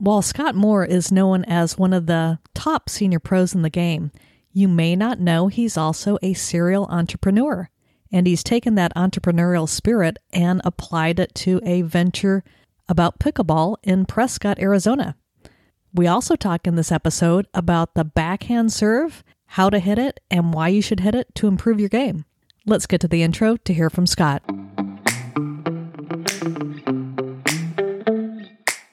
While Scott Moore is known as one of the top senior pros in the game, you may not know he's also a serial entrepreneur. And he's taken that entrepreneurial spirit and applied it to a venture about pickleball in Prescott, Arizona. We also talk in this episode about the backhand serve, how to hit it, and why you should hit it to improve your game. Let's get to the intro to hear from Scott.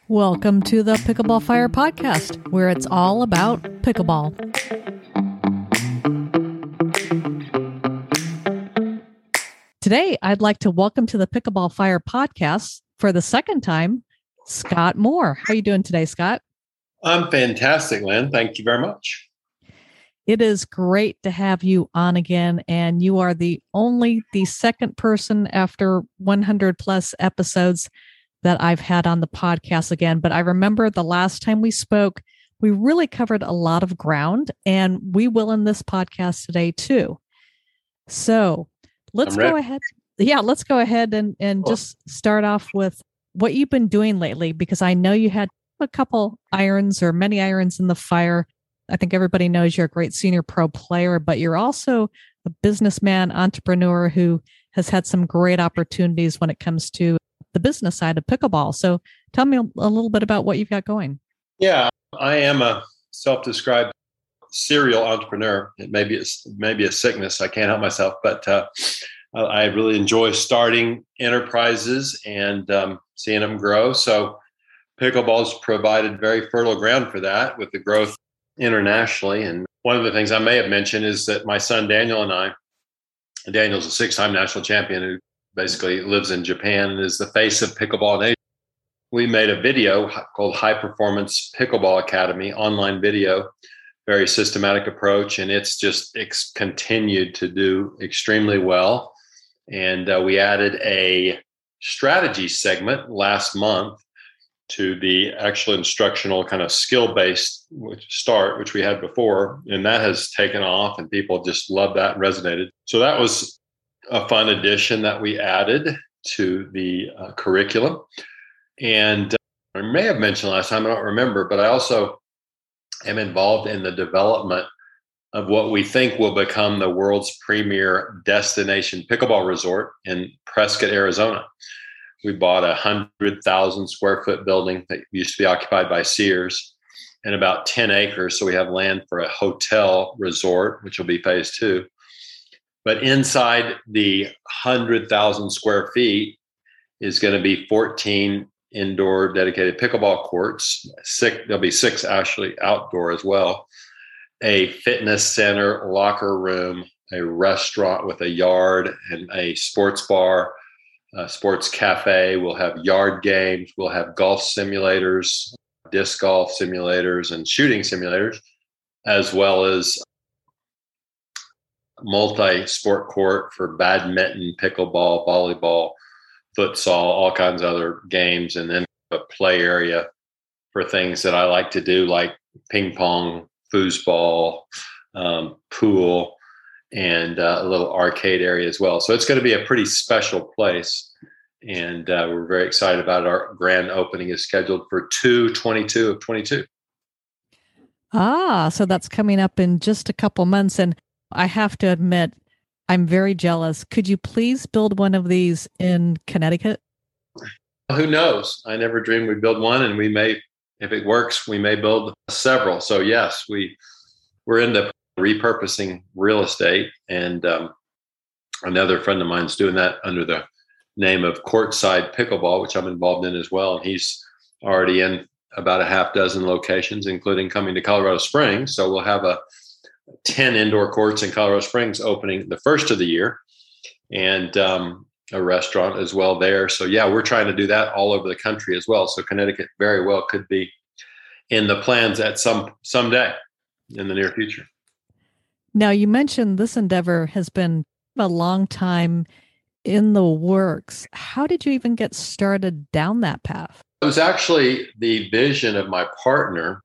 Welcome to the Pickleball Fire podcast, where it's all about pickleball. Today, I'd like to welcome to the Pickleball Fire podcast for the second time, Scott Moore. How are you doing today, Scott? I'm fantastic, Lynn. Thank you very much. It is great to have you on again. And you are the only, the second person after 100 plus episodes that I've had on the podcast again. But I remember the last time we spoke, we really covered a lot of ground, and we will in this podcast today too. So let's go ahead. Yeah, let's go ahead and, and cool. just start off with what you've been doing lately, because I know you had a couple irons or many irons in the fire I think everybody knows you're a great senior pro player, but you're also a businessman, entrepreneur who has had some great opportunities when it comes to the business side of pickleball. So tell me a, little bit about what you've got going. Yeah, I am a self-described serial entrepreneur. It may be maybe a sickness. I can't help myself, but uh, I really enjoy starting enterprises and um, seeing them grow. So pickleball's provided very fertile ground for that with the growth internationally. And one of the things I may have mentioned is that my son Daniel and I, Daniel's a six time national champion who basically lives in Japan and is the face of pickleball Asia. We made a video called High Performance Pickleball Academy, online video, very systematic approach, and it's just it's continued to do extremely well. And uh, we added a strategy segment last month to the actual instructional kind of skill based start, which we had before. And that has taken off and people just love that resonated. So that was a fun addition that we added to the uh, curriculum. And uh, I may have mentioned last time, I don't remember, but I also am involved in the development of what we think will become the world's premier destination pickleball resort in Prescott, Arizona we bought a hundred thousand square foot building that used to be occupied by Sears and about 10 acres. So we have land for a hotel resort, which will be phase two. But inside the hundred thousand square feet is going to be 14 indoor dedicated pickleball courts. Six, there'll be six actually outdoor as well. A fitness center, locker room, a restaurant with a yard and a sports bar uh, sports cafe. We'll have yard games. We'll have golf simulators, disc golf simulators, and shooting simulators, as well as multi sport court for badminton, pickleball, volleyball, futsal, all kinds of other games, and then a play area for things that I like to do, like ping pong, foosball, um, pool, and uh, a little arcade area as well. So it's going to be a pretty special place. And uh, we're very excited about it. Our grand opening is scheduled for 222 of 22. Ah, so that's coming up in just a couple months. And I have to admit, I'm very jealous. Could you please build one of these in Connecticut? Who knows? I never dreamed we'd build one, and we may, if it works, we may build several. So yes, we we're in the repurposing real estate. And um, another friend of mine's doing that under the name of Courtside Pickleball, which I'm involved in as well. And he's already in about a half dozen locations, including coming to Colorado Springs. So we'll have a 10 indoor courts in Colorado Springs opening the first of the year and um, a restaurant as well there. So, yeah, we're trying to do that all over the country as well. So, Connecticut very well could be in the plans at some someday in the near future. Now, you mentioned this endeavor has been a long time in the works. How did you even get started down that path? It was actually the vision of my partner,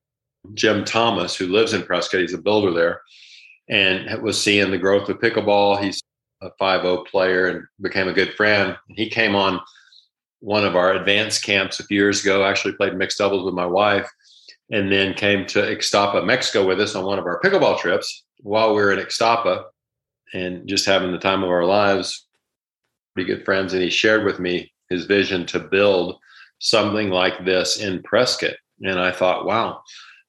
Jim Thomas, who lives in Prescott. He's a builder there and was seeing the growth of pickleball. He's a 5 player and became a good friend. He came on one of our advanced camps a few years ago. Actually, played mixed doubles with my wife, and then came to Ixtapa, Mexico, with us on one of our pickleball trips while we were in Ixtapa, and just having the time of our lives. Pretty good friends, and he shared with me his vision to build something like this in Prescott, and I thought, wow,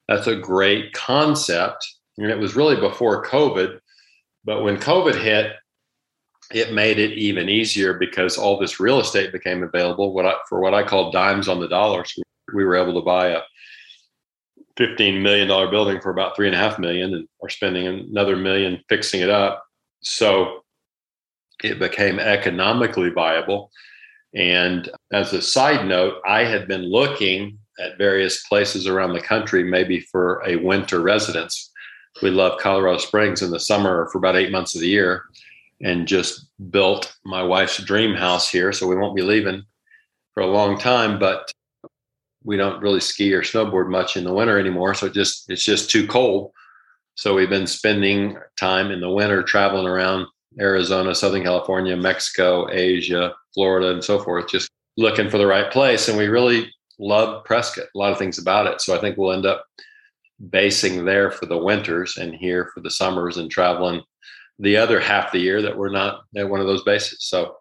that's a great concept. And it was really before COVID, but when COVID hit, it made it even easier because all this real estate became available what I, for what I call dimes on the dollar. We were able to buy a $15 million building for about three and a half million and are spending another million fixing it up. So it became economically viable. And as a side note, I had been looking at various places around the country, maybe for a winter residence. We love Colorado Springs in the summer for about eight months of the year and just built my wife's dream house here. So we won't be leaving for a long time, but we don't really ski or snowboard much in the winter anymore. So it just it's just too cold. So we've been spending time in the winter traveling around Arizona, Southern California, Mexico, Asia, Florida, and so forth, just looking for the right place. And we really love Prescott, a lot of things about it. So I think we'll end up basing there for the winters and here for the summers and traveling the other half the year that we're not at one of those bases. So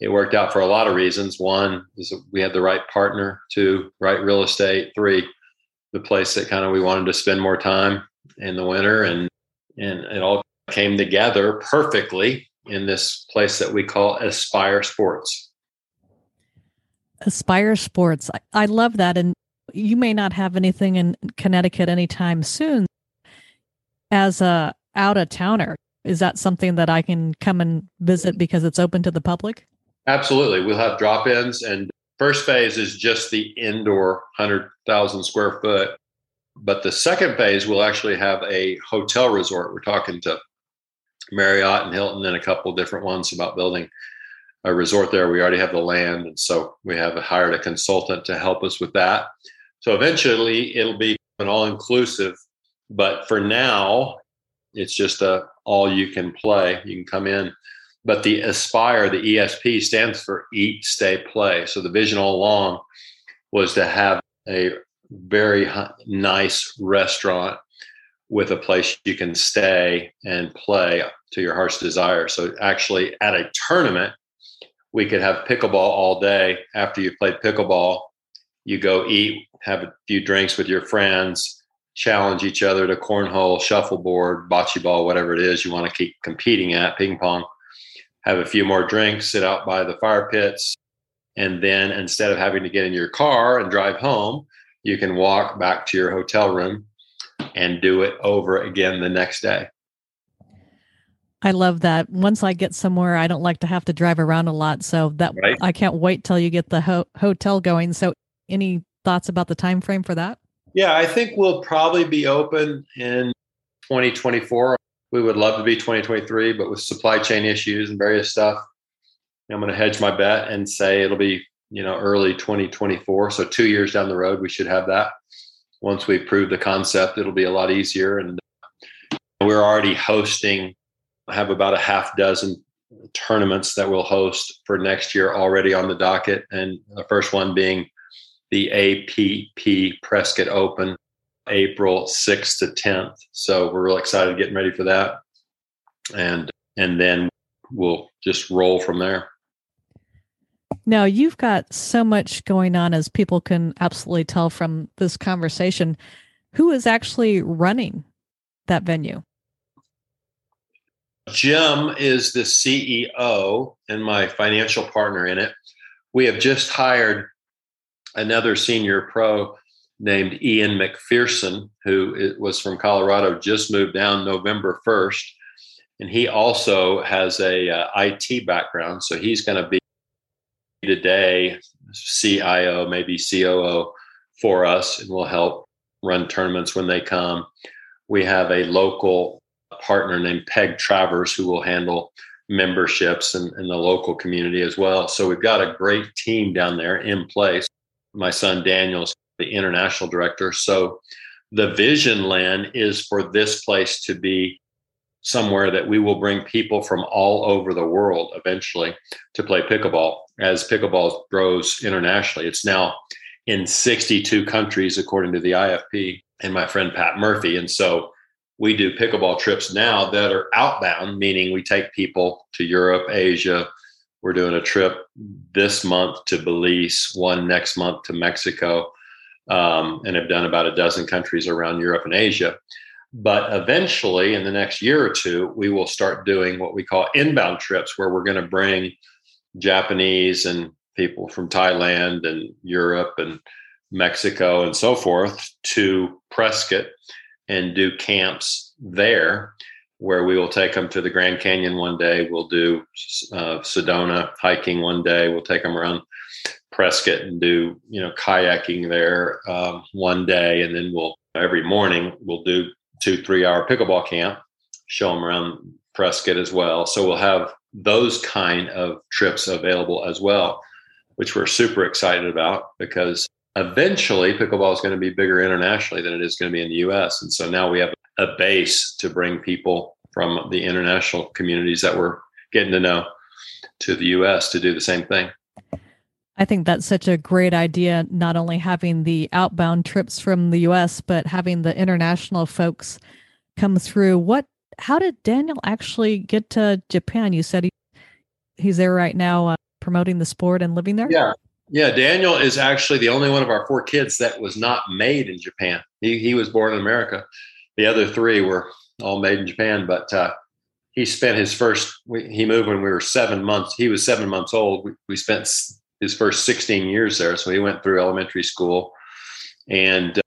it worked out for a lot of reasons. One is we had the right partner. Two, right real estate. Three, the place that kind of we wanted to spend more time in the winter, and and it all came together perfectly in this place that we call Espire Sports. Espire Sports. I, I love that, and you may not have anything in Connecticut anytime soon. As a out of towner, is that something that I can come and visit because it's open to the public? Absolutely. We'll have drop ins, and first phase is just the indoor 100,000 square foot. But the second phase will actually have a hotel resort. We're talking to Marriott and Hilton and a couple different ones about building a resort there. We already have the land. And so we have hired a consultant to help us with that. So eventually it'll be an all inclusive. But for now, it's just a all you can play. You can come in. But the Espire, the ESP stands for Eat, Stay, Play. So the vision all along was to have a very nice restaurant with a place you can stay and play to your heart's desire. So actually at a tournament, we could have pickleball all day. After you played pickleball, you go eat, have a few drinks with your friends, challenge each other to cornhole, shuffleboard, bocce ball, whatever it is you want to keep competing at, ping pong. Have a few more drinks, sit out by the fire pits, and then instead of having to get in your car and drive home, you can walk back to your hotel room and do it over again the next day. I love that. Once I get somewhere, I don't like to have to drive around a lot. So that right. I can't wait till you get the ho- hotel going. So any thoughts about the time frame for that? Yeah, I think we'll probably be open in 2024. We would love to be 2023, but with supply chain issues and various stuff, I'm going to hedge my bet and say it'll be, you know, early 2024. So 2 years down the road we should have that. Once we prove the concept, it'll be a lot easier and we're already hosting have about a half dozen tournaments that we'll host for next year already on the docket. And the first one being the APP Prescott Open, April 6th to 10th. So we're real excited getting ready for that. And and then we'll just roll from there. Now, you've got so much going on, as people can absolutely tell from this conversation. Who is actually running that venue? Jim is the CEO and my financial partner in it. We have just hired another senior pro named Ian McPherson, who was from Colorado, just moved down November 1st. And he also has a uh, IT background. So he's going to be today CIO, maybe COO for us, and will help run tournaments when they come. We have a local partner named Peg Travers who will handle memberships and, the local community as well. So we've got a great team down there in place. My son Daniel's the international director. So the vision, Lynn, is for this place to be somewhere that we will bring people from all over the world eventually to play pickleball as pickleball grows internationally. It's now in 62 countries, according to the IFP and my friend Pat Murphy. And so we do pickleball trips now that are outbound, meaning we take people to Europe, Asia. We're doing a trip this month to Belize, one next month to Mexico, um, and have done about a dozen countries around Europe and Asia. But eventually, in the next year or two, we will start doing what we call inbound trips, where we're going to bring Japanese and people from Thailand and Europe and Mexico and so forth to Prescott and do camps there where we will take them to the Grand Canyon one day. We'll do uh, Sedona hiking one day. We'll take them around Prescott and do you know kayaking there um, one day, and then we'll every morning we'll do two three hour pickleball camp, show them around Prescott as well. So we'll have those kind of trips available as well, which we're super excited about because eventually pickleball is going to be bigger internationally than it is going to be in the US. And so now we have a base to bring people from the international communities that we're getting to know to the US to do the same thing. I think that's such a great idea, not only having the outbound trips from the US, but having the international folks come through. What how did Daniel actually get to Japan? You said he, he's there right now uh, promoting the sport and living there? Yeah. Yeah, Daniel is actually the only one of our four kids that was not made in Japan. He he was born in America. The other three were all made in Japan, but uh, he spent his first. We, he moved when we were seven months. He was seven months old. We, we spent his first 16 years there. So he went through elementary school and uh,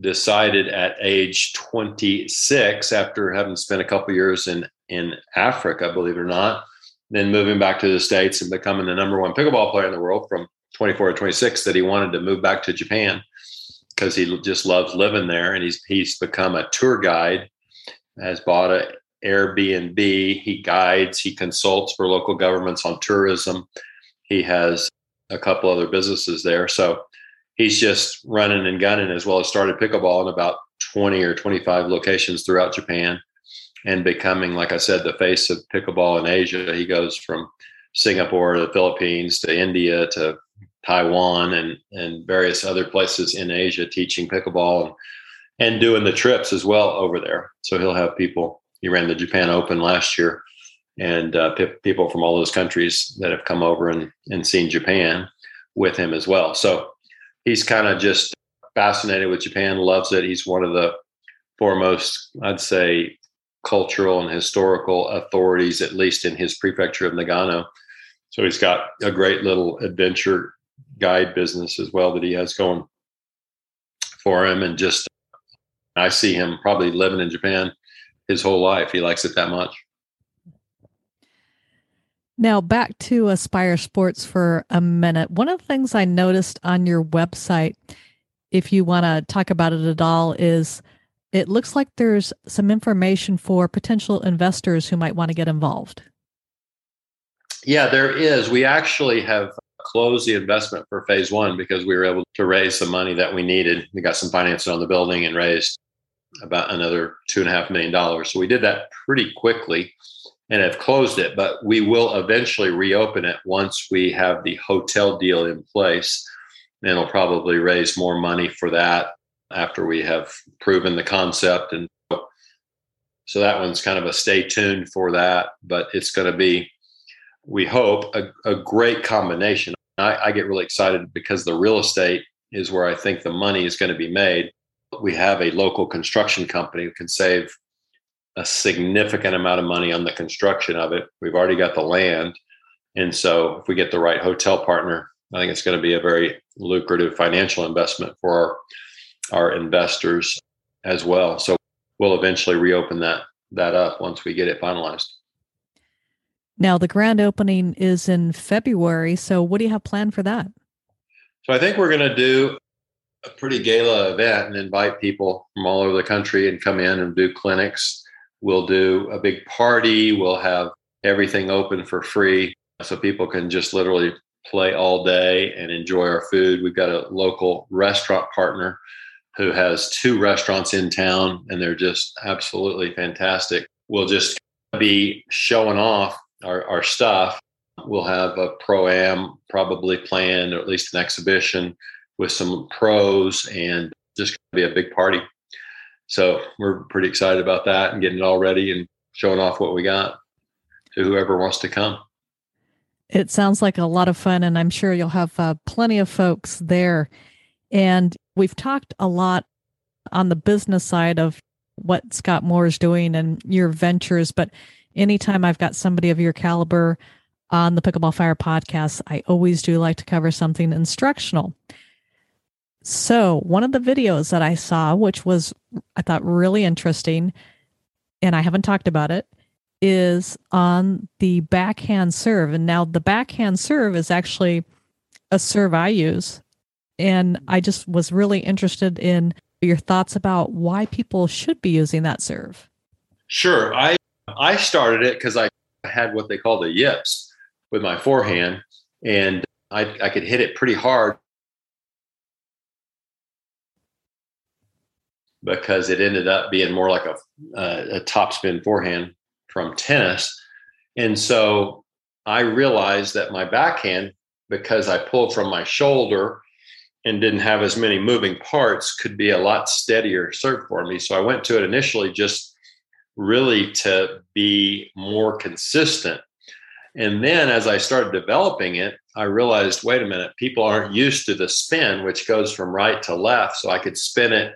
decided at age 26, after having spent a couple years in in Africa, believe it or not, then moving back to the states and becoming the number one pickleball player in the world from 24 or 26 that he wanted to move back to Japan because he just loves living there and he's he's become a tour guide has bought a Airbnb he guides he consults for local governments on tourism he has a couple other businesses there so he's just running and gunning as well as started pickleball in about 20 or 25 locations throughout Japan and becoming like I said the face of pickleball in Asia. He goes from Singapore to the Philippines to India to Taiwan and and various other places in Asia teaching pickleball and and doing the trips as well over there. So he'll have people. He ran the Japan Open last year, and uh, p- people from all those countries that have come over and and seen Japan with him as well. So he's kind of just fascinated with Japan, loves it. He's one of the foremost, I'd say, cultural and historical authorities, at least in his prefecture of Nagano. So he's got a great little adventure guide business as well that he has going for him. And just, I see him probably living in Japan his whole life. He likes it that much. Now, back to Espire Sports for a minute. One of the things I noticed on your website, if you want to talk about it at all, is it looks like there's some information for potential investors who might want to get involved. Yeah, there is. We actually have closed the investment for phase one because we were able to raise the money that we needed. We got some financing on the building and raised about another two and a half million dollars. So we did that pretty quickly and have closed it, but we will eventually reopen it once we have the hotel deal in place. And it'll probably raise more money for that after we have proven the concept. And so that one's kind of a stay tuned for that, but it's going to be we hope, a, a great combination. I, I get really excited because the real estate is where I think the money is going to be made. We have a local construction company who can save a significant amount of money on the construction of it. We've already got the land. And so if we get the right hotel partner, I think it's going to be a very lucrative financial investment for our, our investors as well. So we'll eventually reopen that that up once we get it finalized. Now, the grand opening is in February. So, what do you have planned for that? So, I think we're going to do a pretty gala event and invite people from all over the country and come in and do clinics. We'll do a big party. We'll have everything open for free so people can just literally play all day and enjoy our food. We've got a local restaurant partner who has two restaurants in town and they're just absolutely fantastic we'll just be showing off our, our stuff. We'll have a pro am probably planned, or at least an exhibition with some pros, and just be a big party. So we're pretty excited about that and getting it all ready and showing off what we got to whoever wants to come. It sounds like a lot of fun, and I'm sure you'll have uh, plenty of folks there. And we've talked a lot on the business side of what Scott Moore is doing and your ventures, but anytime I've got somebody of your caliber on the Pickleball Fire podcast, I always do like to cover something instructional. So, one of the videos that I saw, which was I thought really interesting, and I haven't talked about it, is on the backhand serve. And now the backhand serve is actually a serve I use. And I just was really interested in your thoughts about why people should be using that serve. Sure. I I started it because I had what they call the yips with my forehand, and I, I could hit it pretty hard because it ended up being more like a, a topspin forehand from tennis. And so I realized that my backhand, because I pulled from my shoulder and didn't have as many moving parts, could be a lot steadier serve for me. So I went to it initially just really to be more consistent. And then as I started developing it, I realized wait a minute, people aren't used to the spin, which goes from right to left. So I could spin it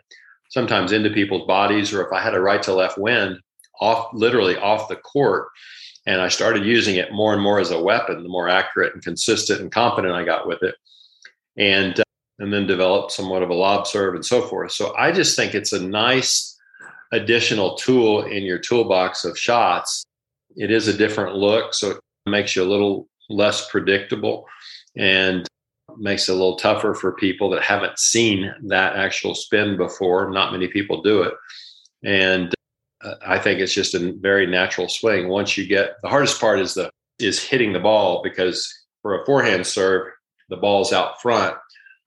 sometimes into people's bodies, or if I had a right to left wind, off literally off the court. And I started using it more and more as a weapon, the more accurate and consistent and confident I got with it. And uh, and then developed somewhat of a lob serve and so forth. So I just think it's a nice additional tool in your toolbox of shots. It is a different look, so it makes you a little less predictable and makes it a little tougher for people that haven't seen that actual spin before. Not many people do it. And uh, I think it's just a very natural swing. Once you get the hardest part is the is hitting the ball because for a forehand serve, the ball's out front.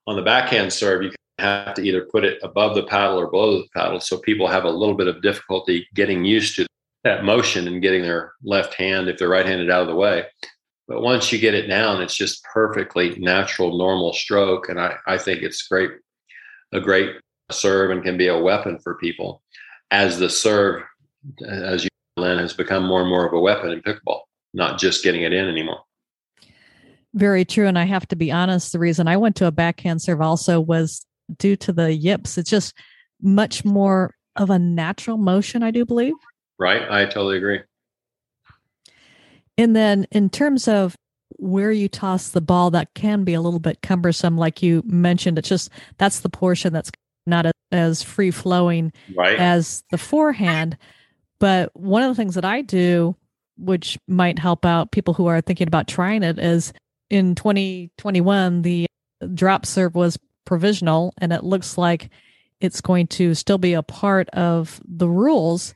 On the backhand serve, you have to either put it above the paddle or below the paddle. So people have a little bit of difficulty getting used to that motion and getting their left hand, if they're right handed, out of the way. But once you get it down, it's just perfectly natural, normal stroke. And I, I think it's great, a great serve and can be a weapon for people as the serve, as you, Lynn, has become more and more of a weapon in pickleball, not just getting it in anymore. Very true. And I have to be honest, the reason I went to a backhand serve also was due to the yips. It's just much more of a natural motion, I do believe. Right. I totally agree. And then in terms of where you toss the ball, that can be a little bit cumbersome, like you mentioned. It's just that's the portion that's not as free flowing right. as the forehand. But one of the things that I do, which might help out people who are thinking about trying it, is in 2021, the drop serve was provisional, and it looks like it's going to still be a part of the rules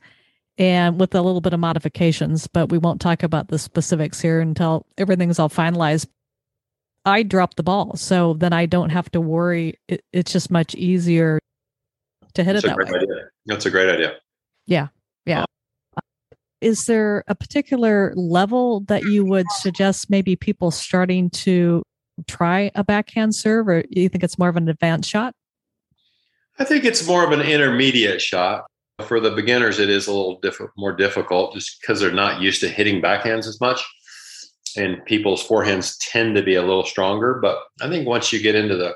and with a little bit of modifications, but we won't talk about the specifics here until everything's all finalized. I drop the ball, so then I don't have to worry. It, it's just much easier to hit That's it that way. Idea. That's a great idea. Yeah, yeah. Is there a particular level that you would suggest maybe people starting to try a backhand serve, or you think it's more of an advanced shot? I think it's more of an intermediate shot. For the beginners, it is a little diff- more difficult just because they're not used to hitting backhands as much. And people's forehands tend to be a little stronger. But I think once you get into the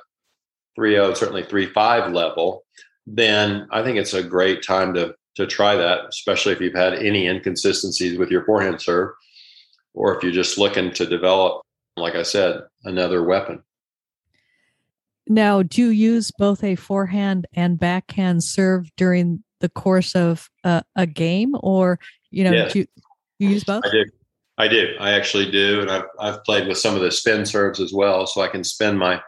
3 0, certainly 3 5 level, then I think it's a great time to, to try that, especially if you've had any inconsistencies with your forehand serve or if you're just looking to develop, like I said, another weapon. Now, do you use both a forehand and backhand serve during the course of a, a game, or you know, yes. do you, you, use both? I do. I do. I actually do, and I've I've played with some of the spin serves as well, so I can spin my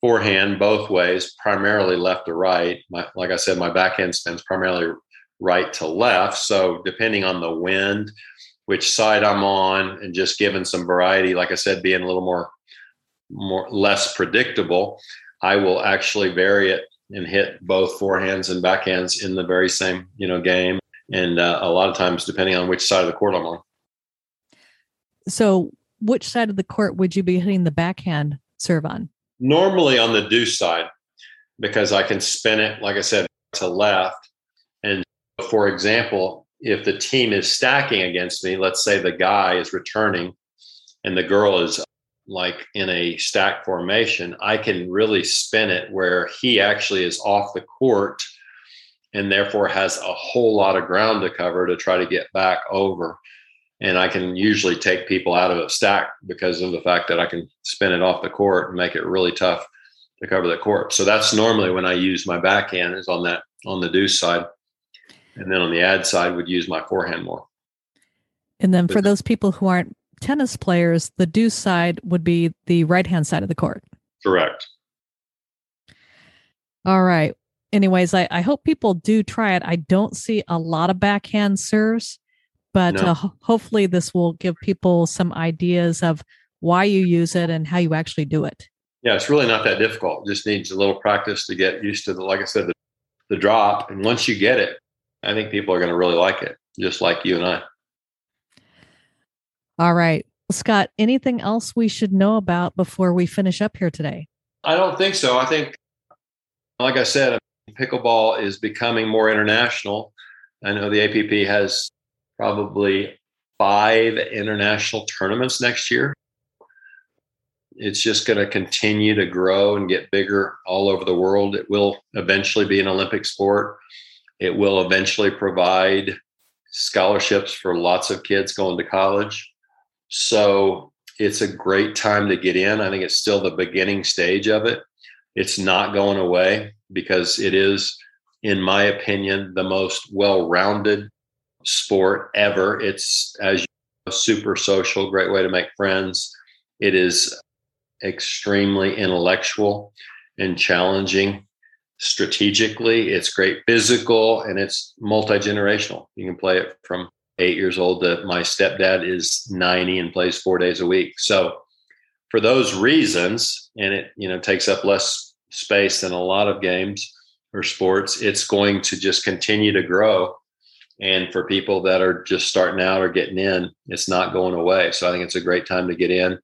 forehand both ways, primarily left to right. My, like I said, my backhand spins primarily right to left. So depending on the wind, which side I'm on, and just given some variety, like I said, being a little more more less predictable, I will actually vary it and hit both forehands and backhands in the very same you know game. and uh, a lot of times depending on which side of the court I'm on. So, which side of the court would you be hitting the backhand serve on? Normally on the deuce side, because I can spin it, like I said, to left. And for example, if the team is stacking against me, let's say the guy is returning and the girl is like in a stack formation, I can really spin it where he actually is off the court and therefore has a whole lot of ground to cover to try to get back over. And I can usually take people out of a stack because of the fact that I can spin it off the court and make it really tough to cover the court. So that's normally when I use my backhand is on that on the deuce side. And then on the ad side would use my forehand more. And then for those people who aren't tennis players, the deuce side would be the right hand side of the court. Correct. All right. Anyways, I, I hope people do try it. I don't see a lot of backhand serves, but no. uh, hopefully this will give people some ideas of why you use it and how you actually do it. Yeah, it's really not that difficult. It just needs a little practice to get used to the, like I said, the, the drop. And once you get it, I think people are going to really like it, just like you and I. All right. Scott, anything else we should know about before we finish up here today? I don't think so. I think, like I said, pickleball is becoming more international. I know the APP has probably five international tournaments next year. It's just going to continue to grow and get bigger all over the world. It will eventually be an Olympic sport. It will eventually provide scholarships for lots of kids going to college. So it's a great time to get in. I think it's still the beginning stage of it. It's not going away because it is, in my opinion, the most well rounded sport ever. It's, as you know, super social, great way to make friends. It is extremely intellectual and challenging strategically. It's great physical and it's multi generational. You can play it from eight years old to my stepdad is 90 and plays four days a week. So for those reasons, and it you know takes up less space than a lot of games or sports, it's going to just continue to grow. And for people that are just starting out or getting in, it's not going away. So I think it's a great time to get in,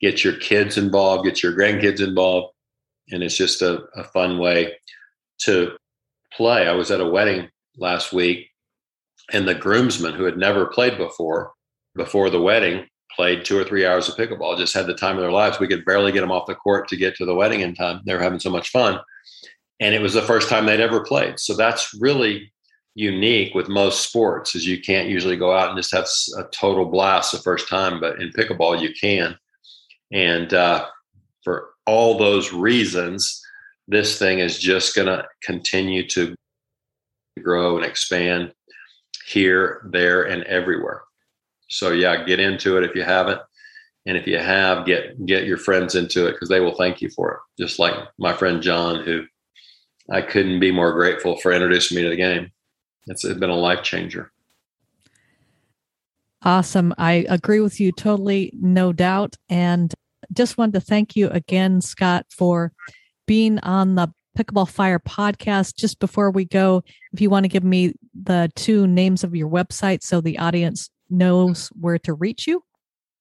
get your kids involved, get your grandkids involved. And it's just a, a fun way to play. I was at a wedding last week and the groomsmen who had never played before, before the wedding, played two or three hours of pickleball, just had the time of their lives. We could barely get them off the court to get to the wedding in time. They were having so much fun. And it was the first time they'd ever played. So that's really unique with most sports is you can't usually go out and just have a total blast the first time, but in pickleball you can. And uh, for all those reasons, this thing is just going to continue to grow and expand here, there, and everywhere. So yeah, get into it if you haven't. And if you have, get get your friends into it because they will thank you for it. Just like my friend John, who I couldn't be more grateful for introducing me to the game. It's, it's been a life changer. Awesome. I agree with you totally, no doubt. And just wanted to thank you again, Scott, for being on the Pickleball Fire podcast. Just before we go, if you want to give me the two names of your website so the audience knows where to reach you.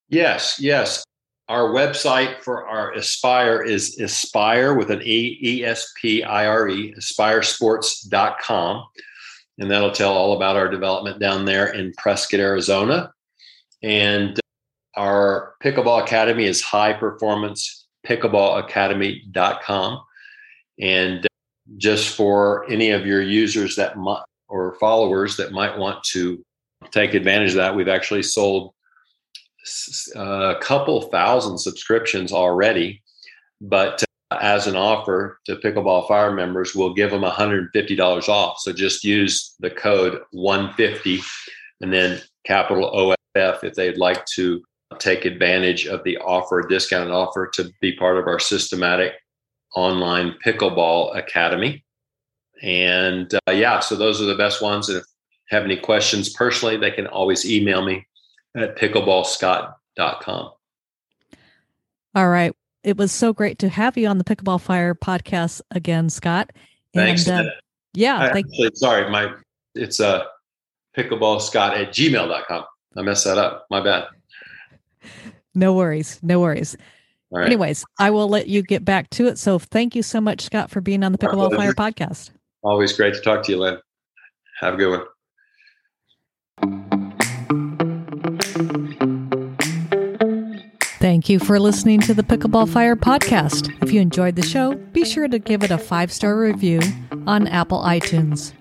Yes, yes. Our website for our Espire is Espire with an E E S P I R E, espiresports.com. And that'll tell all about our development down there in Prescott, Arizona. And our pickleball academy is high performance pickleballacademy.com. And just for any of your users that might, or followers that might want to take advantage of that, we've actually sold a couple thousand subscriptions already. But uh, as an offer to Pickleball Fire members, we'll give them $150 off. So just use the code 150 and then capital OFF if they'd like to take advantage of the offer, discounted offer to be part of our systematic online pickleball academy. And uh, yeah, so those are the best ones. And if you have any questions personally, they can always email me at pickleballscott.com. All right. It was so great to have you on the Pickleball Fire podcast again, Scott. Thanks. And, uh, yeah. I, actually, sorry, my it's a pickleballscott at gmail.com. I messed that up. My bad. No worries. No worries. Right. Anyways, I will let you get back to it. So thank you so much, Scott, for being on the Pickleball Fire podcast. Always great to talk to you, Lynn. Have a good one. Thank you for listening to the Pickleball Fire podcast. If you enjoyed the show, be sure to give it a five star review on Apple iTunes.